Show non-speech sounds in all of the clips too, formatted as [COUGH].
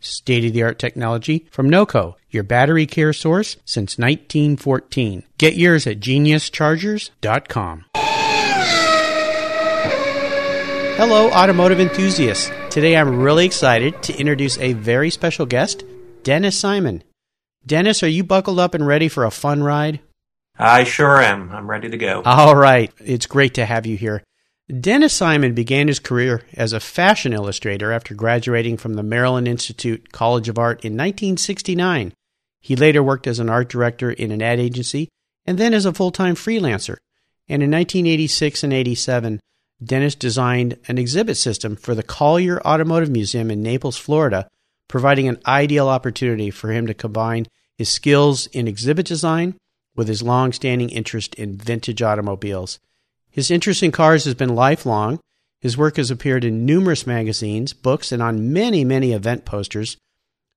state of the art technology from NOCO, your battery care source since 1914. Get yours at geniuschargers.com. Hello, automotive enthusiasts. Today I'm really excited to introduce a very special guest, Dennis Simon. Dennis, are you buckled up and ready for a fun ride? I sure am. I'm ready to go. All right. It's great to have you here. Dennis Simon began his career as a fashion illustrator after graduating from the Maryland Institute College of Art in 1969. He later worked as an art director in an ad agency and then as a full time freelancer. And in 1986 and 87, Dennis designed an exhibit system for the Collier Automotive Museum in Naples, Florida, providing an ideal opportunity for him to combine his skills in exhibit design with his long standing interest in vintage automobiles. His interest in cars has been lifelong. His work has appeared in numerous magazines, books, and on many, many event posters.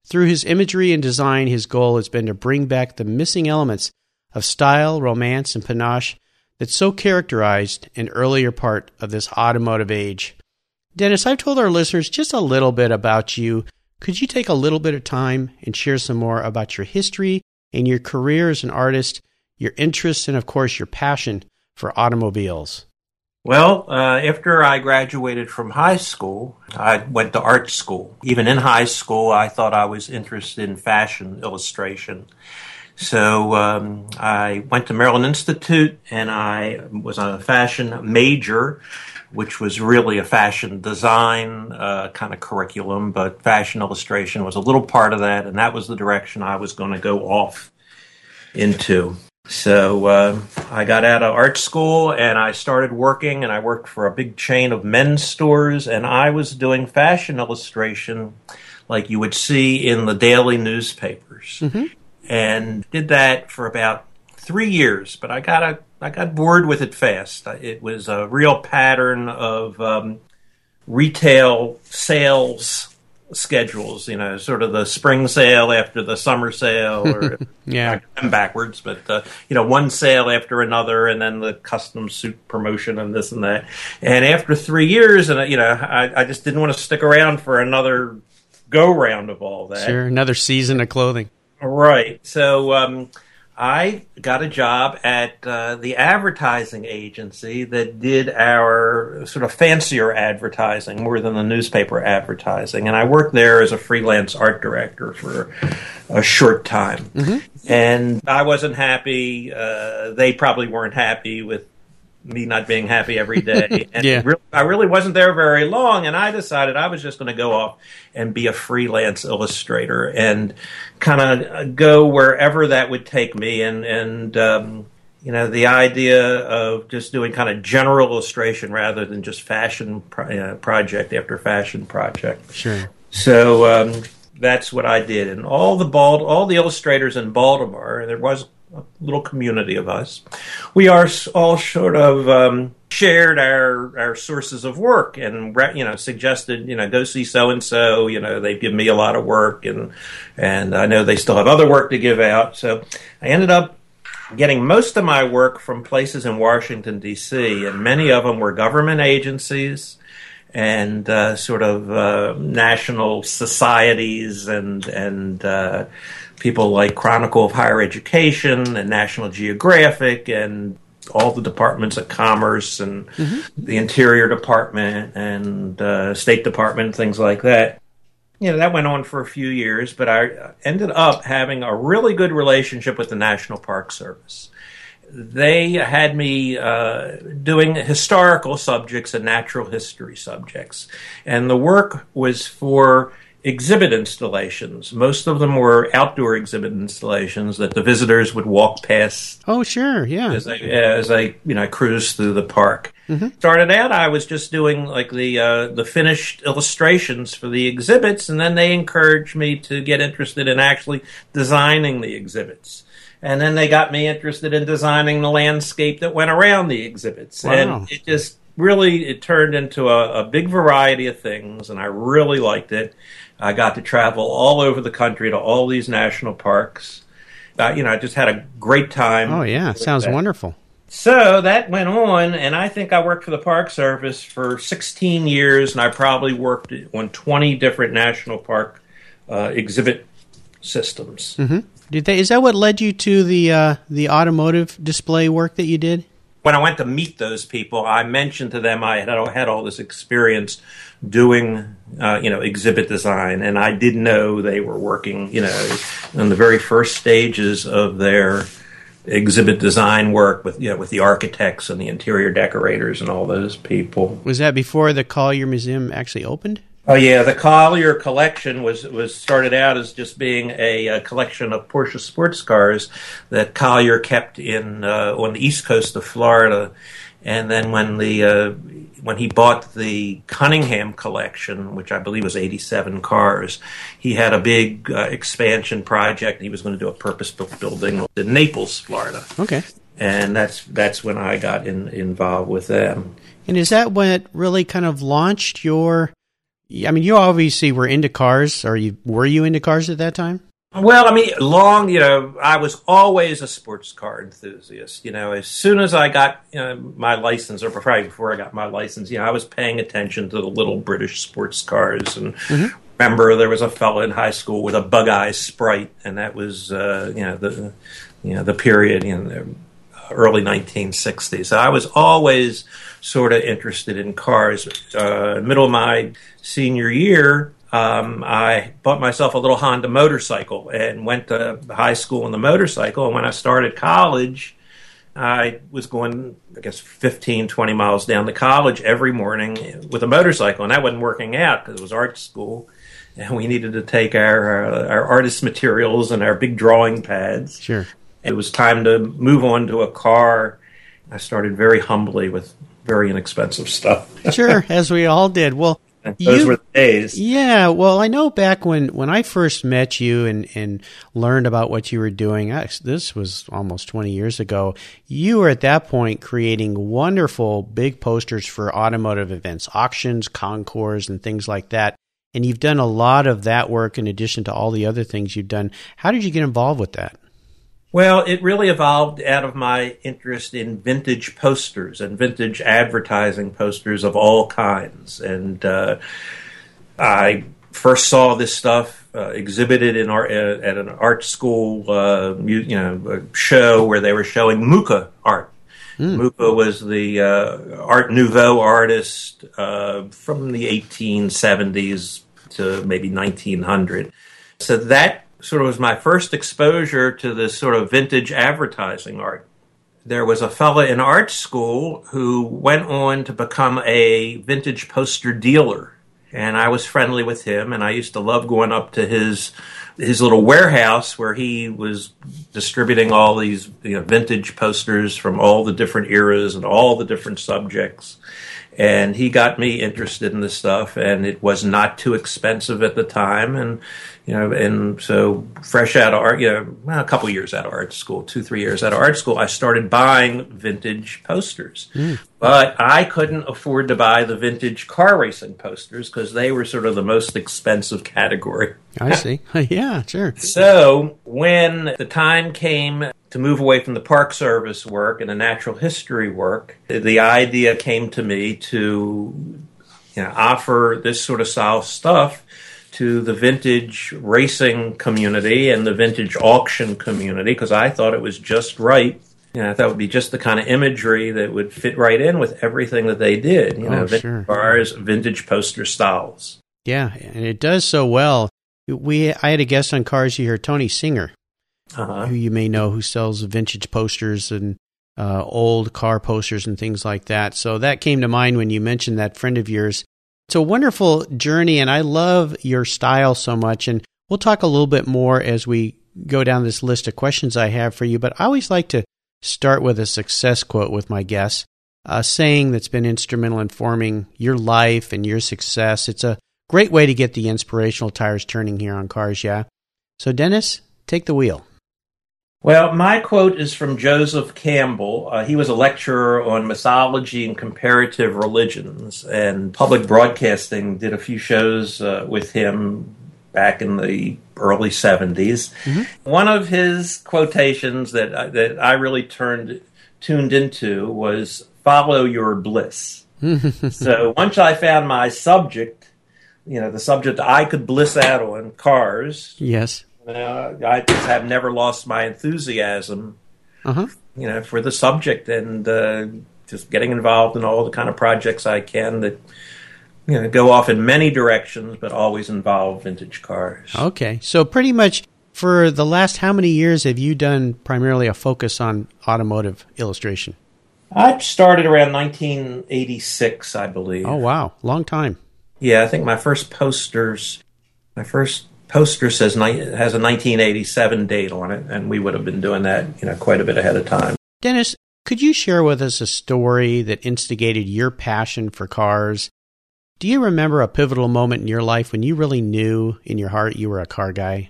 Through his imagery and design, his goal has been to bring back the missing elements of style, romance, and panache that so characterized an earlier part of this automotive age. Dennis, I've told our listeners just a little bit about you. Could you take a little bit of time and share some more about your history and your career as an artist, your interests, and of course, your passion for automobiles? Well, uh, after I graduated from high school, I went to art school. Even in high school, I thought I was interested in fashion illustration. So um, I went to Maryland Institute and I was a fashion major, which was really a fashion design uh, kind of curriculum, but fashion illustration was a little part of that, and that was the direction I was going to go off into. So uh, I got out of art school and I started working, and I worked for a big chain of men's stores, and I was doing fashion illustration like you would see in the daily newspapers. Mm-hmm and did that for about three years. But I got a, I got bored with it fast. It was a real pattern of um, retail sales schedules. You know, sort of the spring sale after the summer sale, or [LAUGHS] yeah, I'm backwards. But uh, you know, one sale after another, and then the custom suit promotion and this and that. And after three years, and you know, I, I just didn't want to stick around for another go round of all that. Sure, another season of clothing. Right. So um, I got a job at uh, the advertising agency that did our sort of fancier advertising more than the newspaper advertising. And I worked there as a freelance art director for a short time. Mm-hmm. And I wasn't happy. Uh, they probably weren't happy with me not being happy every day. [LAUGHS] And yeah. really, I really wasn't there very long, and I decided I was just going to go off and be a freelance illustrator and kind of go wherever that would take me. And and um, you know, the idea of just doing kind of general illustration rather than just fashion pro- uh, project after fashion project. Sure. So. Um, that's what I did, and all the Bald, all the illustrators in Baltimore. There was little community of us. We are all sort of um, shared our our sources of work and you know suggested you know go see so and so. You know they've given me a lot of work and and I know they still have other work to give out. So I ended up getting most of my work from places in Washington, D.C., and many of them were government agencies and uh, sort of uh, national societies and and uh, people like Chronicle of Higher Education and National Geographic and all the departments of commerce and mm-hmm. the Interior Department and uh, State Department, things like that. You know, that went on for a few years, but I ended up having a really good relationship with the National Park Service they had me uh, doing historical subjects and natural history subjects. And the work was for exhibit installations. Most of them were outdoor exhibit installations that the visitors would walk past. Oh, sure, yeah. As I, as I you know, cruised through the park. Mm-hmm. Started out, I was just doing like the uh, the finished illustrations for the exhibits, and then they encouraged me to get interested in actually designing the exhibits and then they got me interested in designing the landscape that went around the exhibits wow. and it just really it turned into a, a, big variety of things and i really liked it i got to travel all over the country to all these national parks uh, you know i just had a great time oh yeah sounds that. wonderful so that went on and i think i worked for the park service for 16 years and i probably worked on 20 different national park uh, exhibit systems mm-hmm. Did they? Is that what led you to the uh, the automotive display work that you did? When I went to meet those people, I mentioned to them I had, had all this experience doing, uh, you know, exhibit design, and I did know they were working, you know, in the very first stages of their exhibit design work with you know with the architects and the interior decorators and all those people. Was that before the Collier Museum actually opened? Oh yeah, the Collier collection was was started out as just being a, a collection of Porsche sports cars that Collier kept in uh, on the east coast of Florida, and then when the uh, when he bought the Cunningham collection, which I believe was 87 cars, he had a big uh, expansion project. He was going to do a purpose-built building in Naples, Florida. Okay. And that's that's when I got in, involved with them. And is that what really kind of launched your I mean, you obviously were into cars. Are you were you into cars at that time? Well, I mean, long, you know, I was always a sports car enthusiast. You know, as soon as I got you know, my license, or probably before I got my license, you know, I was paying attention to the little British sports cars. And mm-hmm. remember, there was a fellow in high school with a bug-eye Sprite, and that was, uh, you know, the you know the period, in the early 1960s. So I was always sort of interested in cars. Uh, middle of my senior year, um, I bought myself a little Honda motorcycle and went to high school on the motorcycle. And when I started college, I was going, I guess, 15, 20 miles down to college every morning with a motorcycle. And that wasn't working out because it was art school. And we needed to take our, uh, our artist materials and our big drawing pads. Sure. It was time to move on to a car. I started very humbly with very inexpensive stuff. sure, [LAUGHS] as we all did. Well, those you, were the days. Yeah, well, I know back when, when I first met you and, and learned about what you were doing, I, this was almost 20 years ago. You were at that point creating wonderful big posters for automotive events, auctions, concours, and things like that. And you've done a lot of that work in addition to all the other things you've done. How did you get involved with that? Well, it really evolved out of my interest in vintage posters and vintage advertising posters of all kinds. And uh, I first saw this stuff uh, exhibited in art, uh, at an art school, uh, you know, show where they were showing Mucha art. Mm. Was the uh, Art Nouveau artist uh, from the 1870s to maybe 1900. So that sort of was my first exposure to this sort of vintage advertising art. There was a fella in art school who went on to become a vintage poster dealer. And I was friendly with him, and I used to love going up to his his little warehouse where he was distributing all these you know, vintage posters from all the different eras and all the different subjects and he got me interested in this stuff and it was not too expensive at the time. And you know and so fresh out of art you know well, a couple years out of art school two three years out of art school i started buying vintage posters. Mm. but i couldn't afford to buy the vintage car racing posters because they were sort of the most expensive category. I see. [LAUGHS] Yeah sure. So when the time came to move away from the Park Service work and the natural history work, the idea came to me to you know, offer this sort of style stuff to the vintage racing community and the vintage auction community because I thought it was just right. You know, that would be just the kind of imagery that would fit right in with everything that they did. You know, Oh, vintage sure. cars, vintage poster styles. Yeah, and it does so well. We I had a guest on Cars Yeah, Tony Singer, Uh-huh. who you may know, who sells vintage posters and uh, old car posters and things like that. So that came to mind when you mentioned that friend of yours. It's a wonderful journey, and I love your style so much. And we'll talk a little bit more as we go down this list of questions I have for you. But I always like to start with a success quote with my guests, a saying that's been instrumental in forming your life and your success. It's a great way to get the inspirational tires turning here on Cars Yeah. So, Dennis, take the wheel. Well, my quote is from Joseph Campbell. Uh, he was a lecturer on mythology and comparative religions, and public broadcasting did a few shows uh, with him back in the early 70s. One of his quotations that I, that I really turned tuned into was "Follow your bliss." [LAUGHS] so once I found my subject, you know, the subject I could bliss out on cars, Yes. Uh, I just have never lost my enthusiasm, Uh huh. you know, for the subject and uh, just getting involved in all the kind of projects I can that you know go off in many directions, but always involve vintage cars. Okay. So, pretty much for the last how many years have you done primarily a focus on automotive illustration? I started around 1986, I believe. Oh, wow. Long time. Yeah, I think my first posters, my first poster says has a 1987 date on it, and we would have been doing that, you know, quite a bit ahead of time. Dennis, could you share with us a story that instigated your passion for cars? Do you remember a pivotal moment in your life when you really knew in your heart you were a car guy?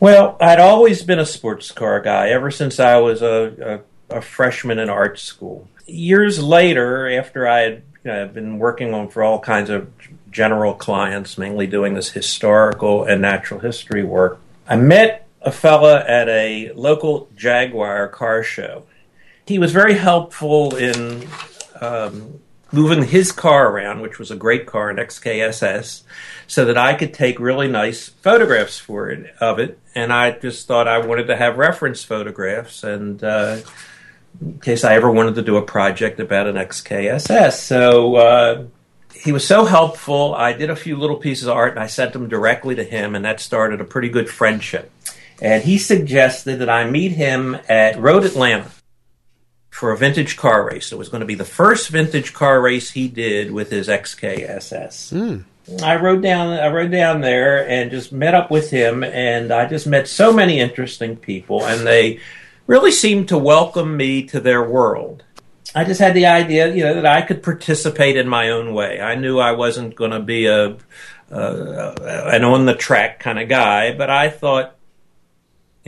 Well, I'd always been a sports car guy ever since I was a, a, a freshman in art school. Years later, after I had you know, been working on for all kinds of general clients, mainly doing this historical and natural history work, I met a fella at a local Jaguar car show. He was very helpful in um, moving his car around, which was a great car, an XKSS, so that I could take really nice photographs for it of it. And I just thought I wanted to have reference photographs, and uh, in case I ever wanted to do a project about an XKSS. So uh, he was so helpful. I did a few little pieces of art, and I sent them directly to him, and that started a pretty good friendship. And he suggested that I meet him at Road Atlanta for a vintage car race. It was going to be the first vintage car race he did with his XKSS. Hmm. I rode down I rode down there and just met up with him and I just met so many interesting people and they really seemed to welcome me to their world. I just had the idea, you know, that I could participate in my own way. I knew I wasn't going to be a uh, an on the track kind of guy, but I thought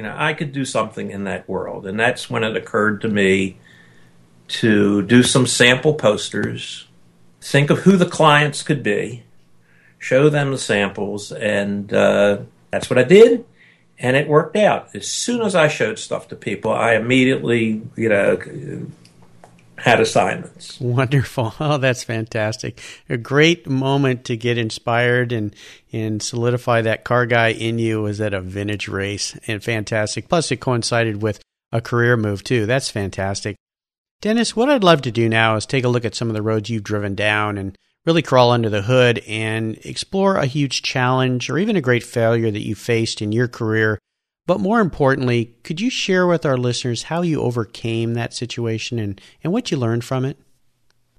you know, I could do something in that world. And that's when it occurred to me to do some sample posters, think of who the clients could be, show them the samples, and uh, that's what I did. And it worked out. As soon as I showed stuff to people, I immediately, you know, had assignments. Wonderful. [LAUGHS] Oh, that's fantastic. A great moment to get inspired and, and solidify that car guy in you was at a vintage race and fantastic. Plus, it coincided with a career move, too. That's fantastic. Dennis, what I'd love to do now is take a look at some of the roads you've driven down and really crawl under the hood and explore a huge challenge or even a great failure that you faced in your career. But more importantly, could you share with our listeners how you overcame that situation and, and what you learned from it?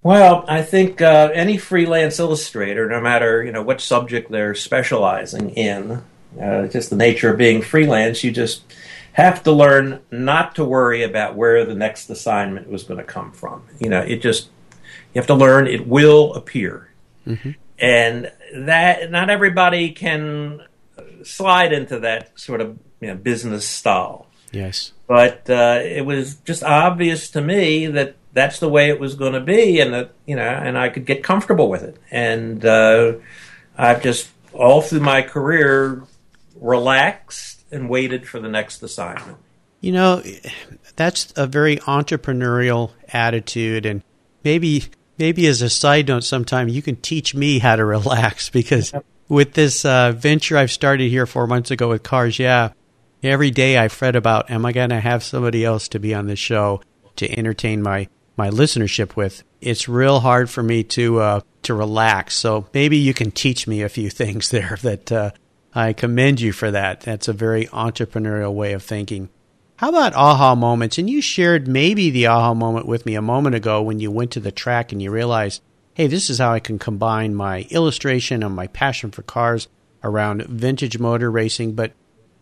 Well, I think uh, any freelance illustrator, no matter you know what subject they're specializing in, uh, just the nature of being freelance, you just have to learn not to worry about where the next assignment was going to come from. You know, it just you have to learn it will appear, and that not everybody can slide into that sort of you know, business style Yes. but uh, it was just obvious to me that that's the way it was going to be, and that you know, and I could get comfortable with it. And uh, I've just all through my career relaxed and waited for the next assignment. You know, that's a very entrepreneurial attitude, and maybe maybe as a side note, sometime you can teach me how to [LAUGHS] relax because with this uh, venture I've started here four months ago with cars, yeah, every day I fret about am I going to have somebody else to be on the show to entertain my my listenership with. It's real hard for me to uh, to relax. So maybe you can teach me a few [LAUGHS] things there. That uh, I commend you for that. That's a very entrepreneurial way of thinking. How about aha moments? And you shared maybe the aha moment with me a moment ago when you went to the track and you realized, hey, this is how I can combine my illustration and my passion for cars around vintage motor racing. But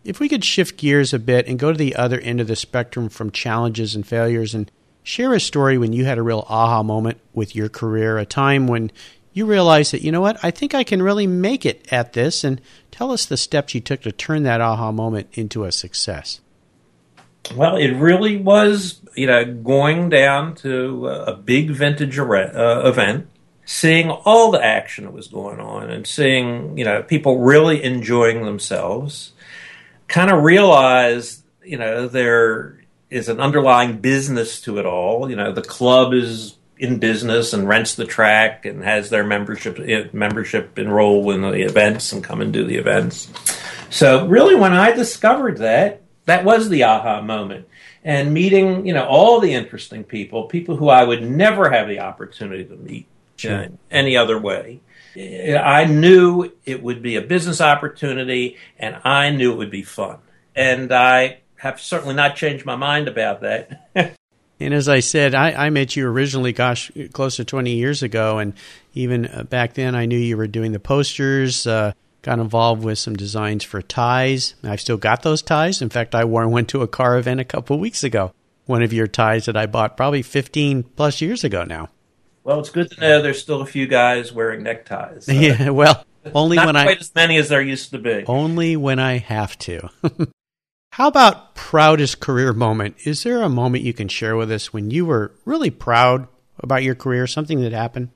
if we could shift gears a bit and go to the other end of the spectrum from challenges and failures and share a story when you had a real aha moment with your career, a time when you realized that, you know what, I think I can really make it at this, and tell us the steps you took to turn that aha moment into a success. Well, it really was, you know, going down to a big vintage uh, event, seeing all the action that was going on, and seeing, you know, people really enjoying themselves. Kind of realize, you know, there is an underlying business to it all. You know, the club is in business and rents the track and has their membership eh, membership enroll in the events and come and do the events. So really, when I discovered that, that was the aha moment. And meeting, you know, all the interesting people, people who I would never have the opportunity to meet sure. any other way. I knew it would be a business opportunity and I knew it would be fun. And I have certainly not changed my mind about that. [LAUGHS] and as I said, I, I, met you originally, gosh, close to 20 years ago. And even uh, back then, I knew you were doing the posters. Uh, got involved with some designs for ties. I've still got those ties. In fact, I wore one to a car event a couple of weeks ago. One of your ties that I bought probably 15 plus years ago now. Well, it's good to know there's still a few guys wearing neckties. So [LAUGHS] yeah, well, only when I quite as many as there used to be. Only when I have to. [LAUGHS] How about proudest career moment? Is there a moment you can share with us when you were really proud about your career, something that happened?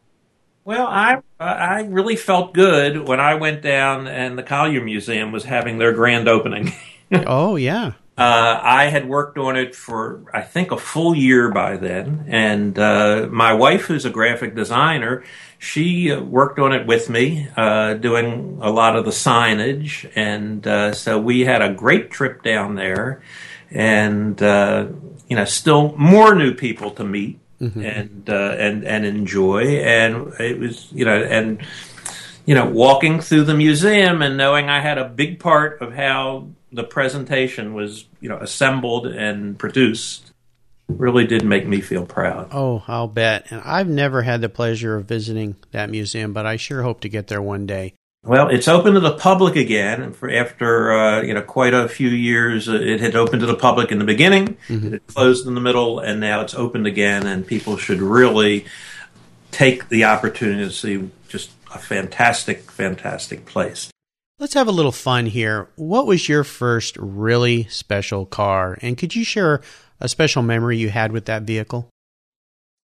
Well, I I really felt good when I went down and the Collier Museum was having their grand opening. [LAUGHS] oh yeah. Uh, I had worked on it for I think a full year by then, and uh, my wife, who's a graphic designer, she uh, worked on it with me, uh, doing a lot of the signage, and uh, so we had a great trip down there, and uh, you know, still more new people to meet mm-hmm. and uh, and and enjoy. And it was you know and you know walking through the museum and knowing I had a big part of how the presentation was you know assembled and produced really did make me feel proud. Oh, I'll bet. And I've never had the pleasure of visiting that museum, but I sure hope to get there one day. Well, it's open to the public again. For after uh, you know quite a few years, uh, it had opened to the public in the beginning. Mm-hmm. It closed in the middle, and now it's opened again. And people should really take the opportunity to see just a fantastic, fantastic place. Let's have a little fun here. What was your first really special car, and could you share a special memory you had with that vehicle?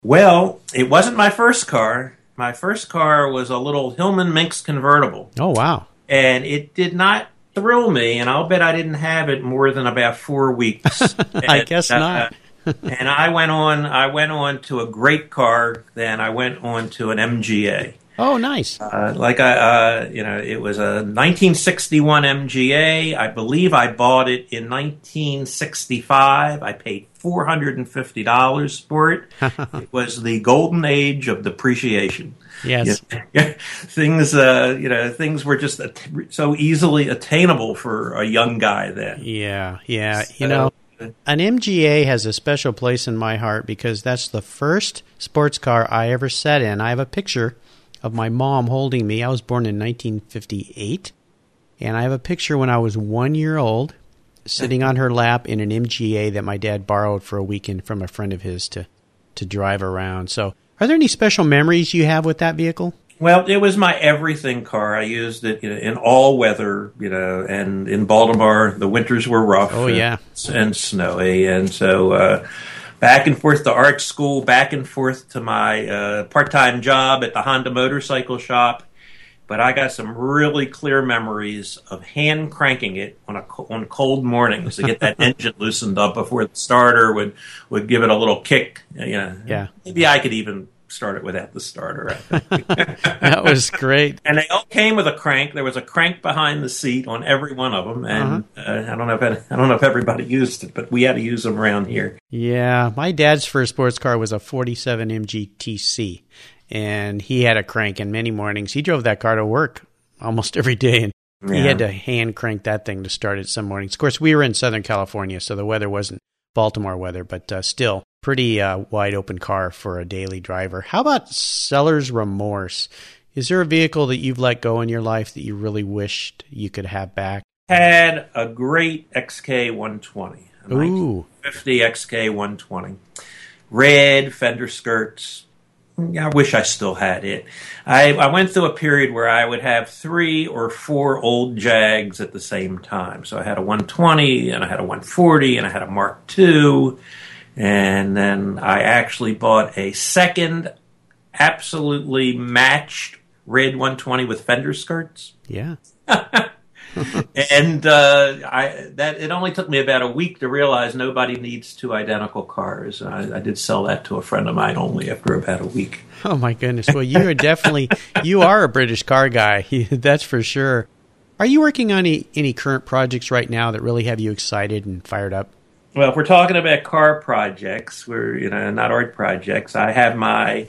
Well, it wasn't my first car my first car was a little Hillman Minx convertible. Oh, wow. And it did not thrill me, and I'll bet I didn't have it more than about four weeks. [LAUGHS] I and, guess uh, not. and I went on. I went on to a great car. Then I went on to an MGA. Oh, nice. Uh, like I, uh, you know, it was a 1961 MGA. I believe I bought it in 1965. I paid $450 for it. [LAUGHS] it was the golden age of depreciation. Yes. Yeah, [LAUGHS] things, uh, you know, things were just so easily attainable for a young guy then. Yeah, yeah. So, you know, an MGA has a special place in my heart because that's the first sports car I ever sat in. I have a picture of my mom holding me. I was born in 1958, and I have a picture when I was one year old, sitting on her lap in an MGA that my dad borrowed for a weekend from a friend of his to to drive around. So, are there any special memories you have with that vehicle? Well, it was my everything car. I used it you know, in all weather, you know, and in Baltimore, the winters were rough. Oh, yeah. And, and snowy. And so, uh, back and forth to art school, back and forth to my uh, part time job at the Honda motorcycle shop. but I got some really clear memories of hand cranking it on a on cold mornings to get that [LAUGHS] engine loosened up before the starter would would give it a little kick. You know, yeah. Maybe I could even start it without the starter. [LAUGHS] that was great. And they all came with a crank. There was a crank behind the seat on every one of them, and uh-huh. uh, I don't know if any, I don't know if everybody used it, but we had to use them around here. Yeah, my dad's first sports car was a 47 MGTC, and he had a crank. And many mornings he drove that car to work almost every day, and yeah. he had to hand crank that thing to start it some mornings. Of course, we were in Southern California, so the weather wasn't Baltimore weather, but uh, still pretty uh, wide open car for a daily driver. How about seller's remorse? Is there a vehicle that you've let go in your life that you really wished you could have back? Had a great XK 120, Ooh. 50 XK 120, red fender skirts, I wish I still had it. I, I went through a period where I would have three or four old Jags at the same time. So I had a 120 and I had a 140 and I had a Mark II. And then I actually bought a second absolutely matched red 120 with fender skirts. Yeah. [LAUGHS] and uh, I that it only took me about a week to realize nobody needs two identical cars. I, I, did sell that to a friend of mine only after about a week. Oh my goodness! Well, you are definitely you are a British car guy. [LAUGHS] That's for sure. Are you working on any, any current projects right now that really have you excited and fired up? Well, if we're talking about car projects, we're you know not art projects. I have my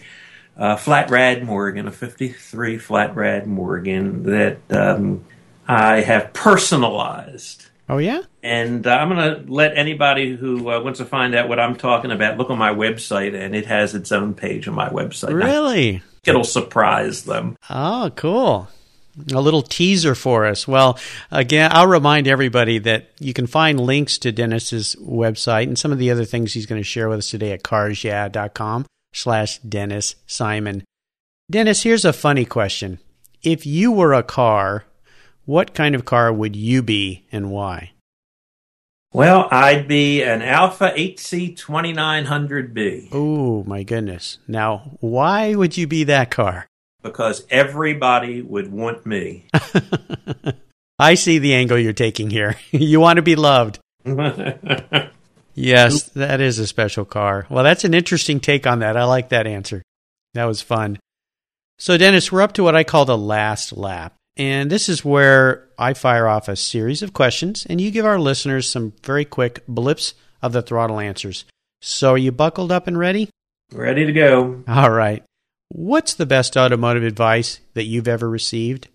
uh, flat rad Morgan, a '53 flat rad Morgan that. Um, I have personalized. Oh yeah, and uh, I'm going to let anybody who uh, wants to find out what I'm talking about look on my website, and it has its own page on my website. Really, it'll surprise them. Oh, cool. A little teaser for us. Well, again, I'll remind everybody that you can find links to Dennis's website and some of the other things he's going to share with us today at carsyeah.com slash Dennis Simon. Dennis, here's a funny question. If you were a car, what kind of car would you be and why? Well, I'd be an Alfa 8C 2900B. Oh, my goodness. Now, why would you be that car? Because everybody would want me. [LAUGHS] I see the angle you're taking here. [LAUGHS] you want to be loved. [LAUGHS] yes, that is a special car. Well, that's an interesting take on that. I like that answer. That was fun. So, Dennis, we're up to what I call the last lap. And this is where I fire off a series of questions, and you give our listeners some very quick blips of the throttle answers. So, are you buckled up and ready? Ready to go. All right. What's the best automotive advice that you've ever received?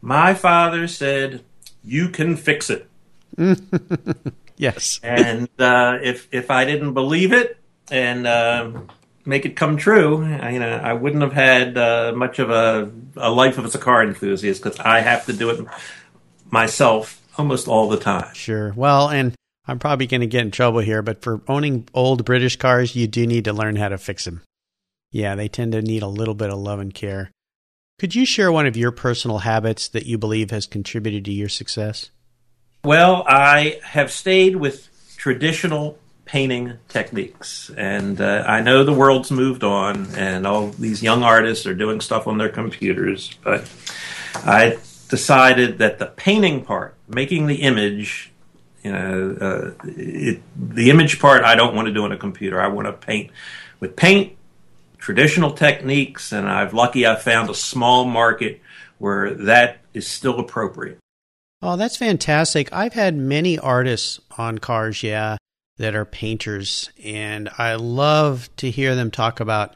My father said, You can fix it. [LAUGHS] yes. and uh, if, if I didn't believe it, and uh, make it come true. I, you know, I wouldn't have had uh, much of a, a life as a car enthusiast because I have to do it myself almost all the time. Sure. Well, and I'm probably going to get in trouble here, but for owning old British cars, you do need to learn how to fix them. Yeah, they tend to need a little bit of love and care. Could you share one of your personal habits that you believe has contributed to your success? Well, I have stayed with traditional painting techniques. And uh, I know the world's moved on, and all these young artists are doing stuff on their computers, but I decided that the painting part, making the image, you know, uh, it, the image part, I don't want to do on a computer. I want to paint with paint, traditional techniques, and I've lucky I've found a small market where that is still appropriate. Oh, that's fantastic. I've had many artists on cars, yeah, that are painters, and I love to hear them talk about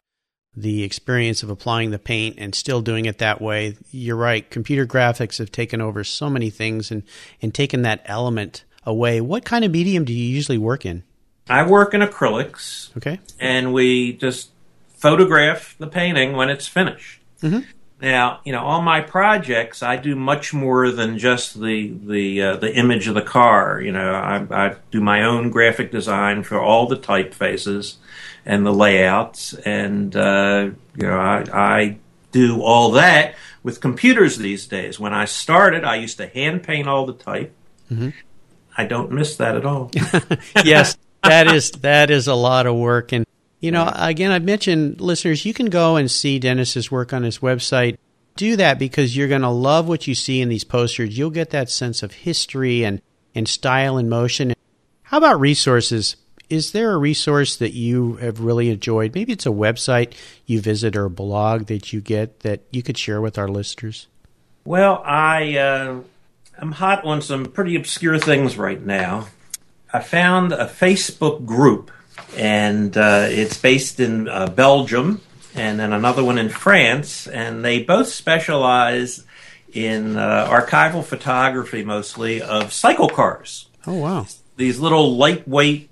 the experience of applying the paint and still doing it that way. You're right, computer graphics have taken over so many things and, and taken that element away. What kind of medium do you usually work in? I work in acrylics. Okay. And we just photograph the painting when it's finished. Mm-hmm. Now, you know, on my projects, I do much more than just the the uh, the image of the car. You know, I, I, do my own graphic design for all the typefaces and the layouts, and uh, you know, I, I do all that with computers these days. When I started, I used to hand paint all the type. Mm-hmm. I don't miss that at all. [LAUGHS] yes, that is that is a lot of work, and you know, again, I've mentioned listeners, you can go and see Dennis's work on his website. do that because you're going to love what you see in these posters. You'll get that sense of history and, and style and motion. How about resources? Is there a resource that you have really enjoyed? Maybe it's a website you visit or a blog that you get that you could share with our listeners. Well, I uh, I'm hot on some pretty obscure things right now. I found a Facebook group, and uh, it's based in uh, Belgium, and then another one in France, and they both specialize in uh, archival photography, mostly of cycle cars. Oh wow! These little lightweight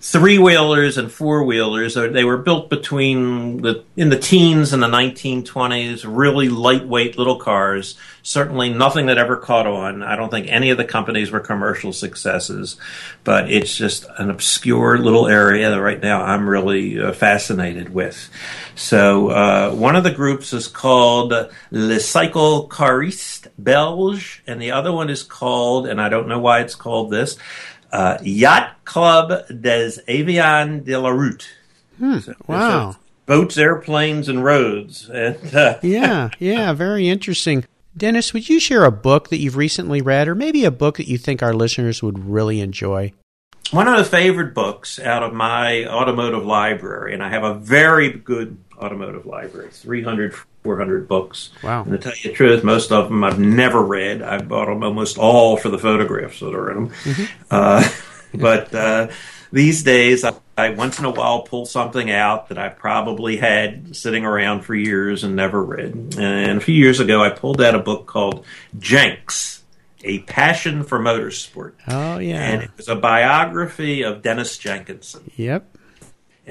three wheelers and four wheelers. They were built between the in the teens and the 1920s. Really lightweight little cars. Certainly nothing that ever caught on. I don't think any of the companies were commercial successes, but it's just an obscure little area that right now I'm really uh, fascinated with. So uh, one of the groups is called Le Cycle Cariste Belge, and the other one is called, and I don't know why it's called this uh, Yacht Club des Avions de la Route. Hmm. So, wow. boats, airplanes, and roads. And, uh, yeah, [LAUGHS] yeah, very interesting. Dennis, would you share a book that you've recently read, or maybe a book that you think our listeners would really enjoy? One of the favorite books out of my automotive library, and I have a very good automotive library 300, 400 books. Wow. And to tell you the truth, most of them I've never read. I bought them almost all for the photographs that are in them. Mm-hmm. Uh, [LAUGHS] but uh, these days, I, I, once in a while pull something out that I probably had sitting around for years and never read. And a few years ago, I pulled out a book called Jenks. A Passion for Motorsport. Oh, yeah. And it was a biography of Dennis Jenkinson. Yep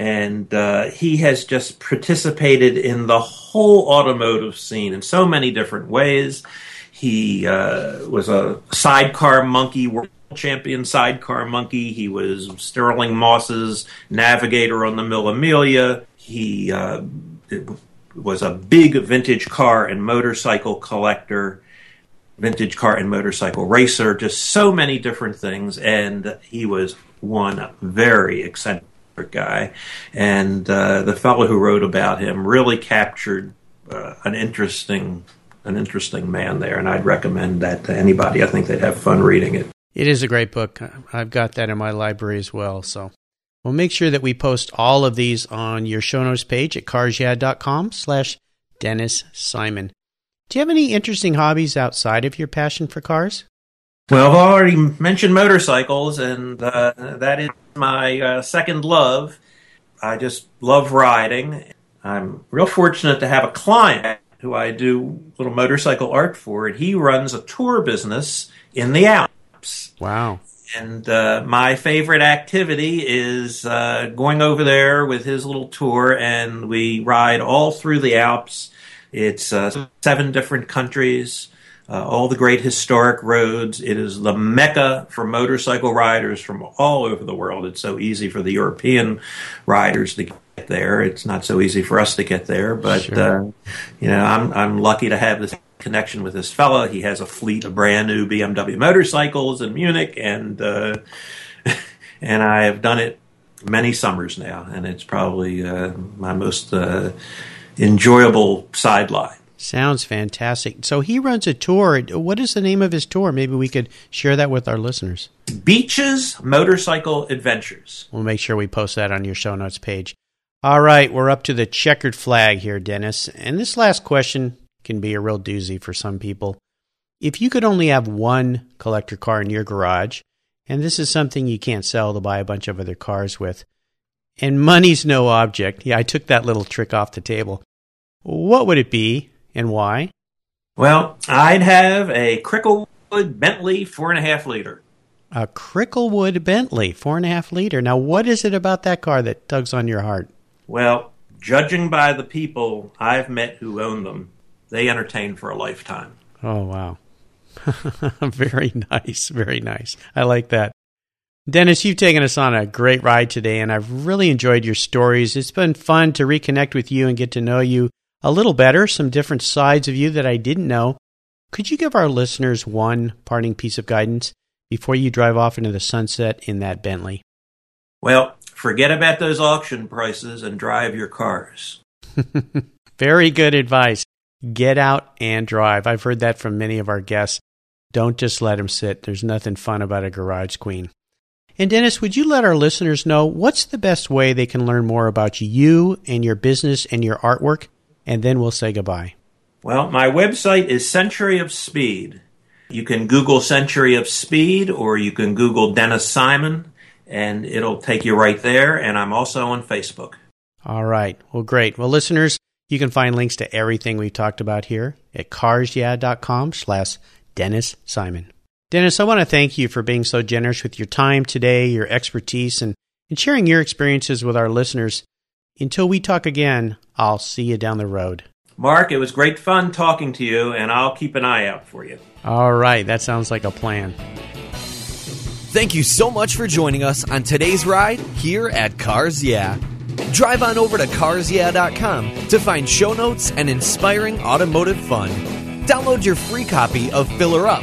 and uh, he has just participated in the whole automotive scene in so many different ways. He uh, was a sidecar monkey world champion sidecar monkey. He was Stirling Moss's navigator on the Mille Miglia. He uh, was a big vintage car and motorcycle collector, vintage car and motorcycle racer, just so many different things. And he was one very eccentric guy, and uh, the fellow who wrote about him really captured uh, an interesting an interesting man there, and I'd recommend that to anybody. I think they'd have fun reading it. It is a great book. I've got that in my library as well. So we'll make sure that we post all of these on your show notes page at carsyeah.com slash Dennis Simon. Do you have any interesting hobbies outside of your passion for cars? Well, I've already mentioned motorcycles, and uh, that is my uh, second love. I just love riding. I'm real fortunate to have a client who I do little motorcycle art for, and he runs a tour business in the Alps. Wow. And uh, my favorite activity is uh, going over there with his little tour, and we ride all through the Alps. It's uh, seven different countries uh, all the great historic roads. It is the mecca for motorcycle riders from all over the world. It's so easy for the European riders to get there. It's not so easy for us to get there, but sure. uh, you know, I'm I'm lucky to have this connection with this fellow. He has a fleet of brand new BMW motorcycles in Munich, and uh, [LAUGHS] and I have done it many summers now, and it's probably uh, my most uh, enjoyable sideline. Sounds fantastic. So he runs a tour. What is the name of his tour? Maybe we could share that with our listeners. Beach's Motorcycle Adventures. We'll make sure we post that on your show notes page. All right, we're up to the checkered flag here, Dennis. And this last question can be a real doozy for some people. If you could only have one collector car in your garage, and this is something you can't sell to buy a bunch of other cars with, and money's no object, yeah, I took that little trick off the table. What would it be? And why? Well, I'd have a Cricklewood Bentley four and a half liter. A Cricklewood Bentley four and a half liter. Now, what is it about that car that tugs on your heart? Well, judging by the people I've met who own them, they entertain for a lifetime. Oh, wow. [LAUGHS] very nice. Very nice. I like that. Dennis, you've taken us on a great ride today, and I've really enjoyed your stories. It's been fun to reconnect with you and get to know you a little better, some different sides of you that I didn't know. Could you give our listeners one parting piece of guidance before you drive off into the sunset in that Bentley? Well, forget about those auction prices and drive your cars. [LAUGHS] Very good advice. Get out and drive. I've heard that from many of our guests. Don't just let them sit. There's nothing fun about a garage queen. And Dennis, would you let our listeners know what's the best way they can learn more about you and your business and your artwork? And then we'll say goodbye. Well, my website is Century of Speed. You can Google Century of Speed or you can Google Dennis Simon and it'll take you right there. And I'm also on Facebook. All right. Well, great. Well, listeners, you can find links to everything we've talked about here at carsyeah.com slash Dennis Simon. Dennis, I want to thank you for being so generous with your time today, your expertise, and, and sharing your experiences with our listeners. Until we talk again, I'll see you down the road. Mark, it was great fun talking to you, and I'll keep an eye out for you. All right, that sounds like a plan. Thank you so much for joining us on today's ride here at Cars Yeah. Drive on over to carsyeah.com to find show notes and inspiring automotive fun. Download your free copy of Filler Up